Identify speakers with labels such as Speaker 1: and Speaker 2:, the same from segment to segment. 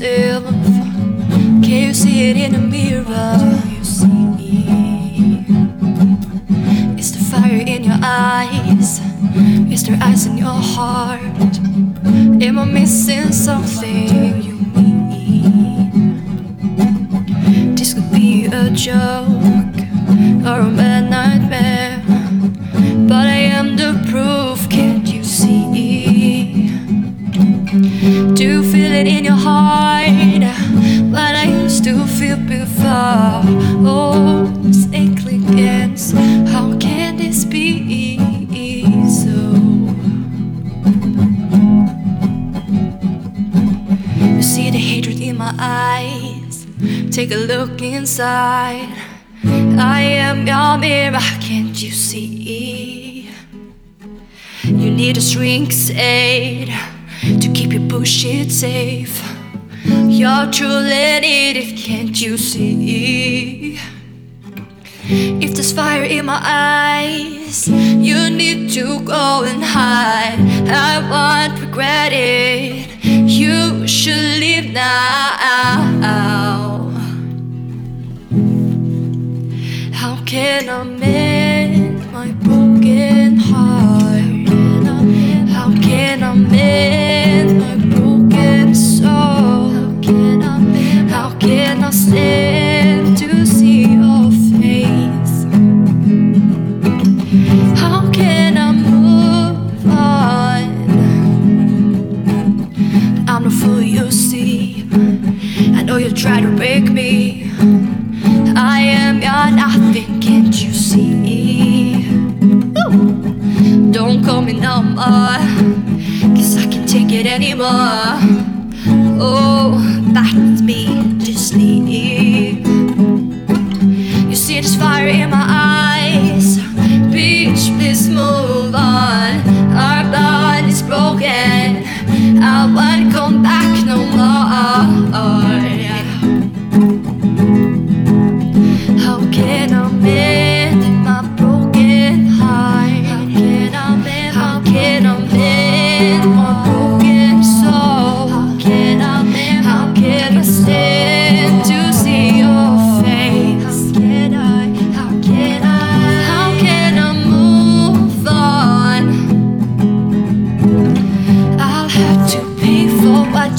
Speaker 1: Yeah, look at yourself. Can you see it in the mirror? You see, it's the fire in your eyes. It's the ice in your heart. Am I missing something you need? This could be a joke or a bad Do you feel it in your heart? What I used to feel before. Oh, it's eclipse. How can this be so? You see the hatred in my eyes. Take a look inside. I am your mirror, can't you see? You need a shrink's aid to keep your bullshit safe. You're truly needed, can't you see? If there's fire in my eyes, you need to go and hide. I won't regret it. You should leave now. How can I mend I stand to see your face? How can I move on? I'm the fool you see. I know you try to break me. I am your nothing, can't you see? Don't call me no more, cause I can't take it anymore. Oh, bite me, just leave. You see this fire in my eyes.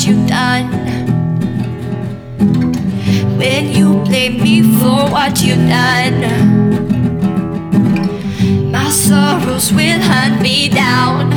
Speaker 1: You've done. When you blame me for what you've done, my sorrows will hunt me down.